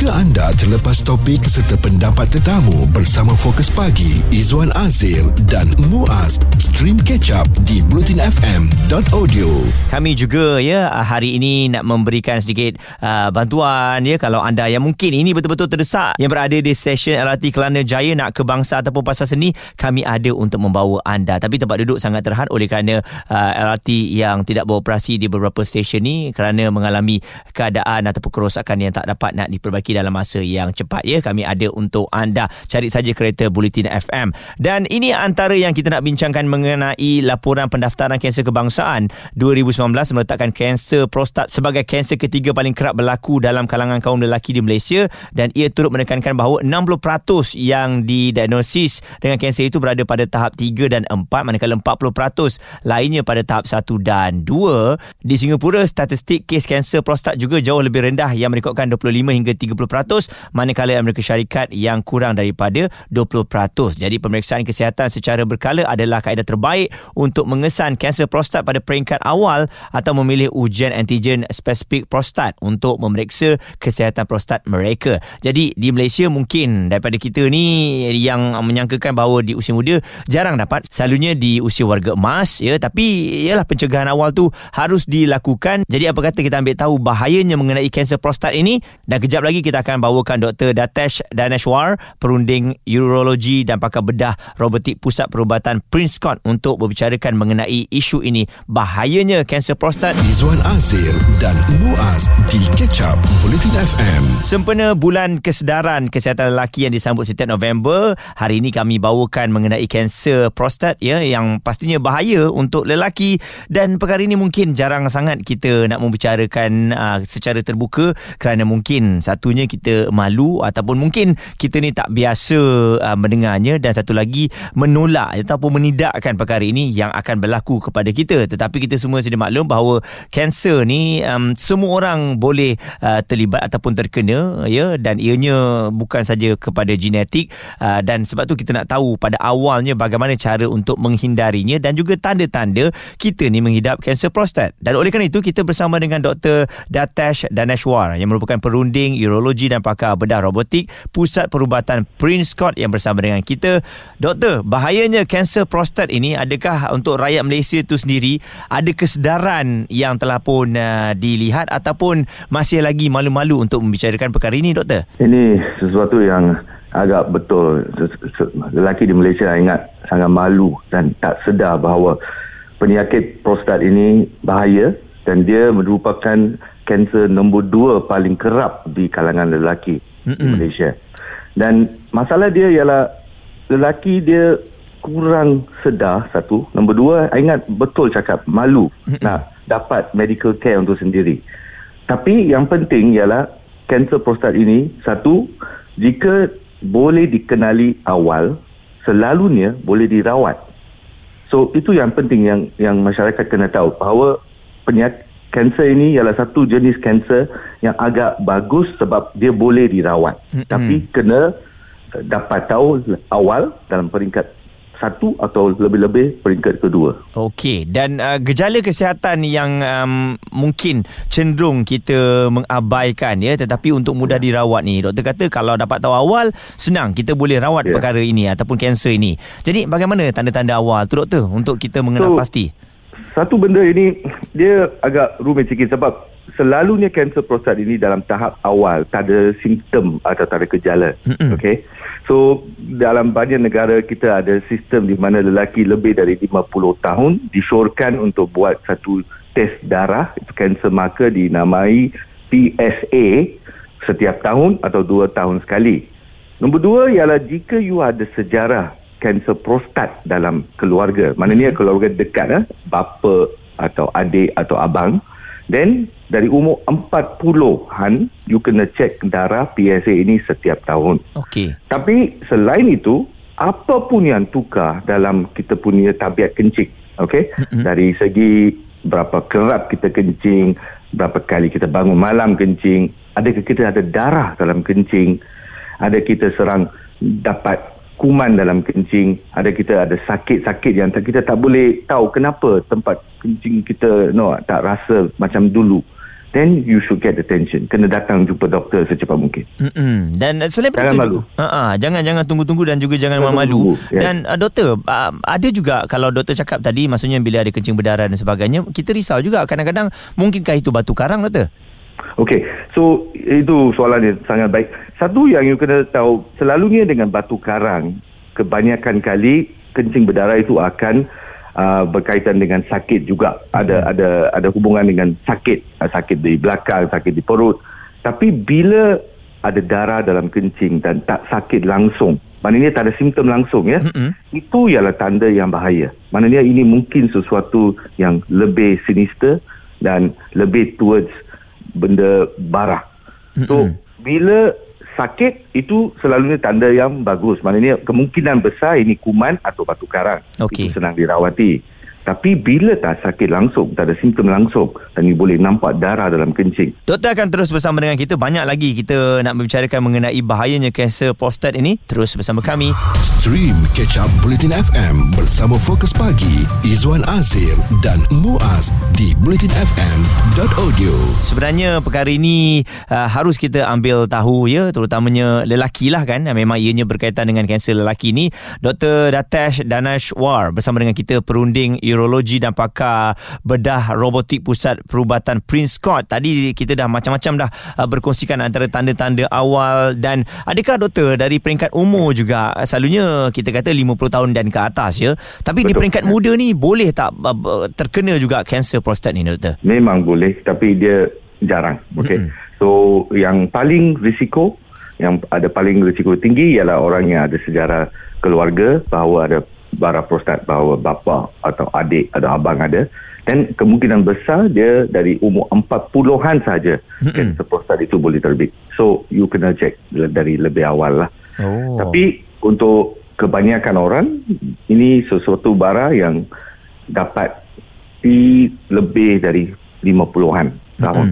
Jika anda terlepas topik serta pendapat tetamu bersama Fokus Pagi, Izwan Azir dan Muaz, stream catch up di blutinfm.audio. Kami juga ya hari ini nak memberikan sedikit uh, bantuan ya kalau anda yang mungkin ini betul-betul terdesak yang berada di stesen LRT Kelana Jaya nak ke bangsa ataupun pasar seni, kami ada untuk membawa anda. Tapi tempat duduk sangat terhad oleh kerana uh, LRT yang tidak beroperasi di beberapa stesen ni kerana mengalami keadaan ataupun kerosakan yang tak dapat nak diperbaiki diperbaiki dalam masa yang cepat ya. Kami ada untuk anda. Cari saja kereta Bulletin FM dan ini antara yang kita nak bincangkan mengenai laporan pendaftaran kanser kebangsaan 2019 meletakkan kanser prostat sebagai kanser ketiga paling kerap berlaku dalam kalangan kaum lelaki di Malaysia. Dan ia turut menekankan bahawa 60% yang didiagnosis dengan kanser itu berada pada tahap 3 dan 4 manakala 40% lainnya pada tahap 1 dan 2 di Singapura statistik kes kanser prostat juga jauh lebih rendah yang merekodkan 25 hingga 30% manakala Amerika Syarikat yang kurang daripada 20%. Jadi pemeriksaan kesihatan secara berkala adalah kaedah terbaik untuk mengesan kanser prostat pada peringkat awal atau memilih ujian antigen spesifik prostat untuk memeriksa kesihatan prostat mereka. Jadi di Malaysia mungkin daripada kita ni yang menyangkakan bahawa di usia muda jarang dapat selalunya di usia warga emas ya tapi ialah pencegahan awal tu harus dilakukan. Jadi apa kata kita ambil tahu bahayanya mengenai kanser prostat ini dan kejap lagi lagi kita akan bawakan Dr. Datesh Daneshwar, perunding urologi dan pakar bedah robotik Pusat Perubatan Prince Scott untuk berbicarakan mengenai isu ini bahayanya kanser prostat. Izwan Azir dan Muaz di Catch Up Bulletin FM. Sempena bulan kesedaran kesihatan lelaki yang disambut setiap November, hari ini kami bawakan mengenai kanser prostat ya yang pastinya bahaya untuk lelaki dan perkara ini mungkin jarang sangat kita nak membicarakan uh, secara terbuka kerana mungkin satu satunya kita malu ataupun mungkin kita ni tak biasa uh, mendengarnya dan satu lagi menolak ataupun menidakkan perkara ini yang akan berlaku kepada kita tetapi kita semua sedia maklum bahawa kanser ni um, semua orang boleh uh, terlibat ataupun terkena ya dan ianya bukan saja kepada genetik uh, dan sebab tu kita nak tahu pada awalnya bagaimana cara untuk menghindarinya dan juga tanda-tanda kita ni menghidap kanser prostat dan oleh kerana itu kita bersama dengan Dr. Datesh Daneshwar yang merupakan perunding urologi dan pakar bedah robotik Pusat Perubatan Prince Scott yang bersama dengan kita. Doktor, bahayanya kanser prostat ini adakah untuk rakyat Malaysia itu sendiri ada kesedaran yang telah pun uh, dilihat ataupun masih lagi malu-malu untuk membicarakan perkara ini, doktor? Ini sesuatu yang agak betul. Lelaki di Malaysia ingat sangat malu dan tak sedar bahawa penyakit prostat ini bahaya dan dia merupakan kanser nombor dua paling kerap di kalangan lelaki Mm-mm. di Malaysia. Dan masalah dia ialah lelaki dia kurang sedar satu. Nombor dua, ingat betul cakap malu Mm-mm. nak dapat medical care untuk sendiri. Tapi yang penting ialah kanser prostat ini satu, jika boleh dikenali awal, selalunya boleh dirawat. So itu yang penting yang yang masyarakat kena tahu bahawa penyakit kanser ini ialah satu jenis kanser yang agak bagus sebab dia boleh dirawat. Mm-hmm. Tapi kena dapat tahu awal dalam peringkat satu atau lebih-lebih peringkat kedua. Okey, dan uh, gejala kesihatan yang um, mungkin cenderung kita mengabaikan ya tetapi untuk mudah ya. dirawat ni. Doktor kata kalau dapat tahu awal senang kita boleh rawat ya. perkara ini ataupun kanser ini. Jadi bagaimana tanda-tanda awal tu doktor untuk kita mengenal so, pasti? Satu benda ini dia agak rumit sikit sebab selalunya kanser prostat ini dalam tahap awal tak ada simptom atau tak ada gejala. Mm-hmm. Okay. So dalam banyak negara kita ada sistem di mana lelaki lebih dari 50 tahun disyorkan untuk buat satu test darah kanser marker dinamai PSA setiap tahun atau dua tahun sekali. Nombor dua ialah jika you ada sejarah kanser prostat dalam keluarga. Maknanya hmm. keluarga dekat eh, bapa atau adik atau abang. Then dari umur 40-an you kena cek darah PSA ini setiap tahun. Okey. Tapi selain itu apa pun yang tukar dalam kita punya tabiat kencing, okey? Mm-hmm. Dari segi berapa kerap kita kencing, berapa kali kita bangun malam kencing, adakah kita ada darah dalam kencing, ada kita serang dapat kuman dalam kencing ada kita ada sakit-sakit yang kita tak boleh tahu kenapa tempat kencing kita no tak rasa macam dulu then you should get attention. Kena datang jumpa doktor secepat mungkin. Mm-mm. Dan selain Jangan itu malu. juga, uh-uh, jangan jangan tunggu-tunggu dan juga jangan tunggu, yes. Dan uh, doktor, uh, ada juga kalau doktor cakap tadi maksudnya bila ada kencing berdarah dan sebagainya, kita risau juga kadang-kadang mungkinkah itu batu karang doktor? Okay, so itu soalan yang sangat baik. Satu yang you kena tahu, selalunya dengan batu karang, kebanyakan kali kencing berdarah itu akan uh, berkaitan dengan sakit juga. Ada ada ada hubungan dengan sakit, uh, sakit di belakang, sakit di perut. Tapi bila ada darah dalam kencing dan tak sakit langsung, maknanya tak ada simptom langsung ya. Mm-mm. Itu ialah tanda yang bahaya. Maknanya ini mungkin sesuatu yang lebih sinister dan lebih towards benda barah. So, Mm-mm. bila sakit itu selalunya tanda yang bagus. Maknanya kemungkinan besar ini kuman atau batu karang. Okey. Itu senang dirawati. Tapi bila tak sakit langsung, tak ada simptom langsung dan you boleh nampak darah dalam kencing. Doktor akan terus bersama dengan kita. Banyak lagi kita nak membicarakan mengenai bahayanya kanser prostat ini. Terus bersama kami. Stream Catch Up Bulletin FM bersama Fokus Pagi Izwan Azir dan Muaz di bulletinfm.audio. Sebenarnya perkara ini uh, harus kita ambil tahu ya. Terutamanya lelaki lah kan. Memang ianya berkaitan dengan kanser lelaki ni. Dr. Datesh Danashwar bersama dengan kita perunding urologi dan pakar bedah robotik pusat perubatan Prince Scott. Tadi kita dah macam-macam dah uh, berkongsikan antara tanda-tanda awal dan adakah doktor dari peringkat umur juga? Uh, selalunya kita kata 50 tahun dan ke atas ya. Tapi di Betul. peringkat muda ni boleh tak uh, uh, terkena juga kanser prostat ni doktor? Memang boleh tapi dia jarang. Okay. Mm-mm. So yang paling risiko yang ada paling risiko tinggi ialah orang yang ada sejarah keluarga bahawa ada bara prostat bahawa bapa atau adik atau abang ada dan kemungkinan besar dia dari umur 40-an saja kanser prostat itu boleh terbit. So you kena check dari lebih awal lah. oh Tapi untuk kebanyakan orang ini sesuatu bara yang dapat di lebih dari 50-an tahun.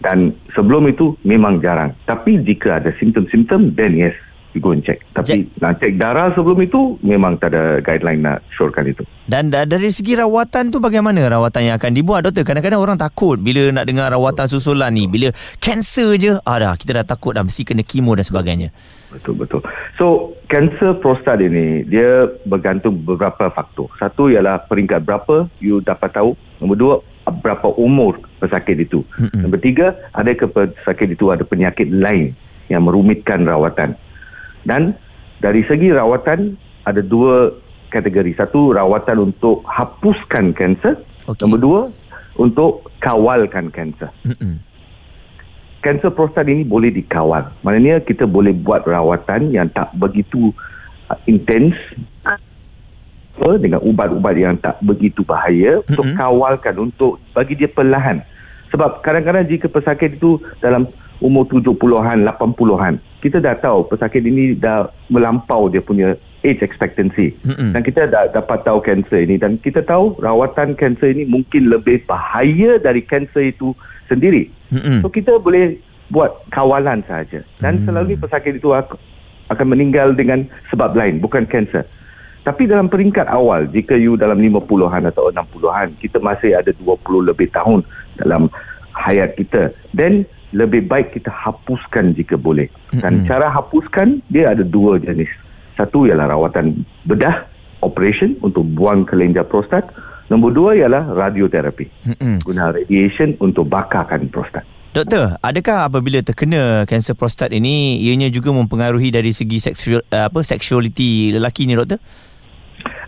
Dan sebelum itu memang jarang. Tapi jika ada simptom-simptom then yes you go and check. Tapi nak check darah sebelum itu memang tak ada guideline nak syorkan itu. Dan da- dari segi rawatan tu bagaimana rawatan yang akan dibuat doktor? Kadang-kadang orang takut bila nak dengar rawatan susulan ni. Bila kanser je, ah dah kita dah takut dah mesti kena kemo dan sebagainya. Betul betul. So kanser prostat ini dia bergantung beberapa faktor. Satu ialah peringkat berapa you dapat tahu. Nombor dua berapa umur pesakit itu. Mm-mm. Nombor tiga adakah pesakit itu ada penyakit lain yang merumitkan rawatan. Dan dari segi rawatan ada dua kategori. Satu rawatan untuk hapuskan kanser. Okey. Nombor dua untuk kawalkan kanser Mm-mm. kanser prostat ini boleh dikawal. Maknanya kita boleh buat rawatan yang tak begitu uh, intens apa, dengan ubat-ubat yang tak begitu bahaya untuk Mm-mm. kawalkan untuk bagi dia perlahan. Sebab kadang-kadang jika pesakit itu dalam umur 70-an, 80-an, kita dah tahu pesakit ini dah melampau dia punya age expectancy. Mm-mm. Dan kita dah dapat tahu kanser ini dan kita tahu rawatan kanser ini mungkin lebih bahaya dari kanser itu sendiri. Mm-mm. So kita boleh buat kawalan saja. Dan Hmm. selalunya pesakit itu ak- akan meninggal dengan sebab lain, bukan kanser. Tapi dalam peringkat awal, jika you dalam 50-an atau 60-an, kita masih ada 20 lebih tahun dalam hayat kita. Then lebih baik kita hapuskan jika boleh. Dan Mm-mm. cara hapuskan, dia ada dua jenis. Satu ialah rawatan bedah, operation untuk buang kelenjar prostat. Nombor dua ialah radioterapi. Mm-mm. Guna radiation untuk bakarkan prostat. Doktor, adakah apabila terkena kanser prostat ini ianya juga mempengaruhi dari segi seksual uh, apa seksualiti lelaki ni doktor?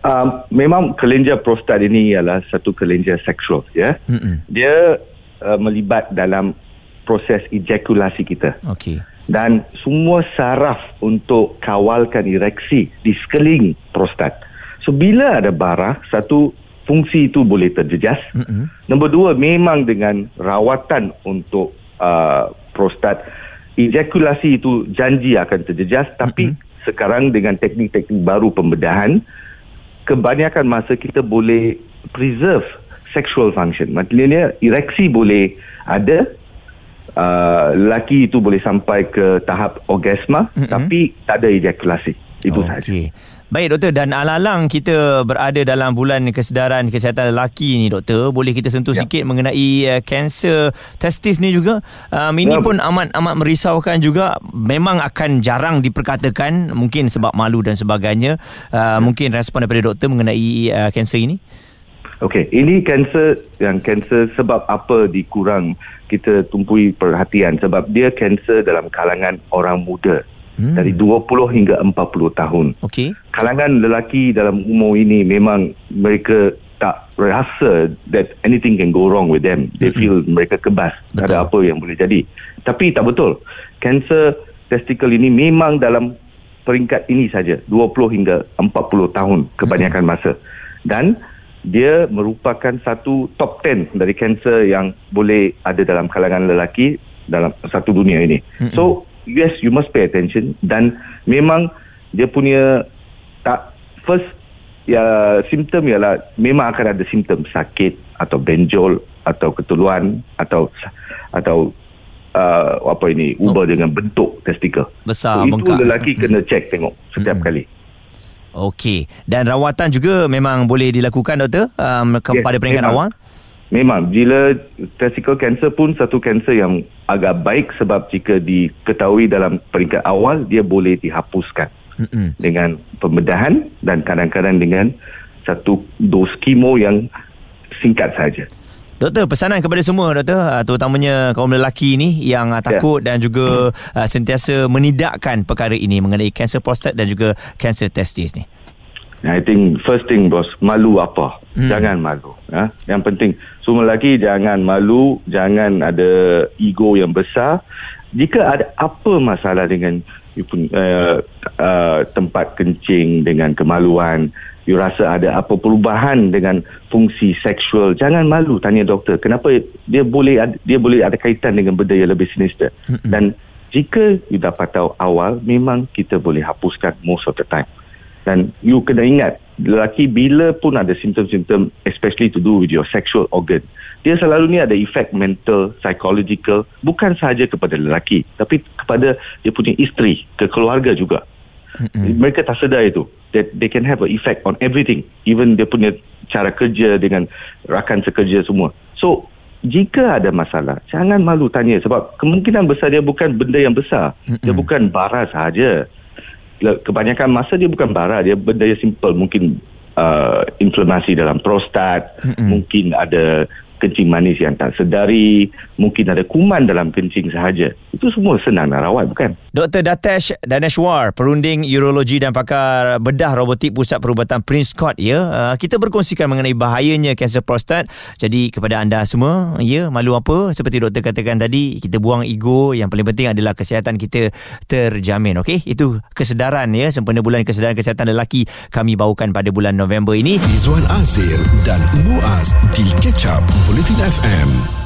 Um, memang kelenjar prostat ini ialah satu kelenjar seksual ya. Mm-mm. Dia uh, melibat dalam proses ejakulasi kita Okey. dan semua saraf untuk kawalkan ereksi di sekeliling prostat. So bila ada bara, satu fungsi itu boleh terjejas. Mm-mm. Nombor dua, memang dengan rawatan untuk uh, prostat, ejakulasi itu janji akan terjejas. Tapi Mhm. sekarang dengan teknik-teknik baru pembedahan, kebanyakan masa kita boleh preserve sexual function. Maksudnya ereksi boleh ada, uh, lelaki itu boleh sampai ke tahap orgasma, Mhm. tapi tak ada ejakulasi. Itu saja. Okey. Baik doktor dan alalang kita berada dalam bulan kesedaran kesihatan lelaki ni doktor, boleh kita sentuh ya. sikit mengenai uh, kanser testis ni juga. Um, ini ya. pun amat amat merisaukan juga. Memang akan jarang diperkatakan mungkin sebab malu dan sebagainya. Uh, ya. mungkin respon daripada doktor mengenai uh, kanser ini. Okey, ini kanser yang kanser sebab apa dikurang kita tumpui perhatian sebab dia kanser dalam kalangan orang muda hmm. dari 20 hingga 40 tahun. Okey. Kalangan lelaki dalam umur ini memang mereka tak rasa that anything can go wrong with them. They hmm. feel mereka kebas. Betul. Ada apa yang boleh jadi. Tapi tak betul. Kanser testikel ini memang dalam peringkat ini saja 20 hingga 40 tahun kebanyakan hmm. masa. Dan dia merupakan satu top 10 dari kanser yang boleh ada dalam kalangan lelaki dalam satu dunia ini. Mm-hmm. So yes you must pay attention dan memang dia punya tak first ya simptom ialah memang akan ada simptom sakit atau benjol atau ketuluan atau atau uh, apa ini ubah oh. dengan bentuk testikel besar so, itu lelaki kena check tengok setiap hmm. kali Okey. Dan rawatan juga memang boleh dilakukan doktor um, kepada yes, peringkat awal? Memang bila testicle cancer pun satu kanser yang agak baik sebab jika diketahui dalam peringkat awal dia boleh dihapuskan Mm-mm. dengan pembedahan dan kadang-kadang dengan satu dos kemo yang singkat saja. Doktor, pesanan kepada semua doktor, uh, terutamanya kaum lelaki ni yang uh, takut yeah. dan juga uh, sentiasa menidakkan perkara ini mengenai kanser prostat dan juga kanser testis ni. I think first thing bos malu apa? Hmm. Jangan malu. Ha? Yang penting semua lagi jangan malu, jangan ada ego yang besar. Jika ada apa masalah dengan you pun, uh, uh, tempat kencing dengan kemaluan, you rasa ada apa perubahan dengan fungsi seksual, jangan malu tanya doktor. Kenapa dia boleh ada, dia boleh ada kaitan dengan benda yang lebih sinister. Hmm. Dan jika you dapat tahu awal, memang kita boleh hapuskan most of the time dan you kena ingat lelaki bila pun ada simptom-simptom especially to do with your sexual organ dia selalu ni ada efek mental psychological bukan sahaja kepada lelaki tapi kepada dia punya isteri ke keluarga juga. Mm-hmm. mereka tak sedar itu. That they can have a effect on everything even dia punya cara kerja dengan rakan sekerja semua. So jika ada masalah jangan malu tanya sebab kemungkinan besar dia bukan benda yang besar. Mm-hmm. dia bukan bara sahaja kebanyakan masa dia bukan bara dia benda yang simple mungkin uh, inflamasi dalam prostat mm-hmm. mungkin ada kencing manis yang tak sedari, mungkin ada kuman dalam kencing sahaja. Itu semua senang nak rawat, bukan? Dr. Datesh Daneshwar, perunding urologi dan pakar bedah robotik Pusat Perubatan Prince Court, ya. Uh, kita berkongsikan mengenai bahayanya kanser prostat. Jadi kepada anda semua, ya, malu apa? Seperti doktor katakan tadi, kita buang ego. Yang paling penting adalah kesihatan kita terjamin, okey? Itu kesedaran, ya. Sempena bulan kesedaran kesihatan lelaki kami bawakan pada bulan November ini. Izwan Azir dan Muaz di Ketchup Bulletin FM.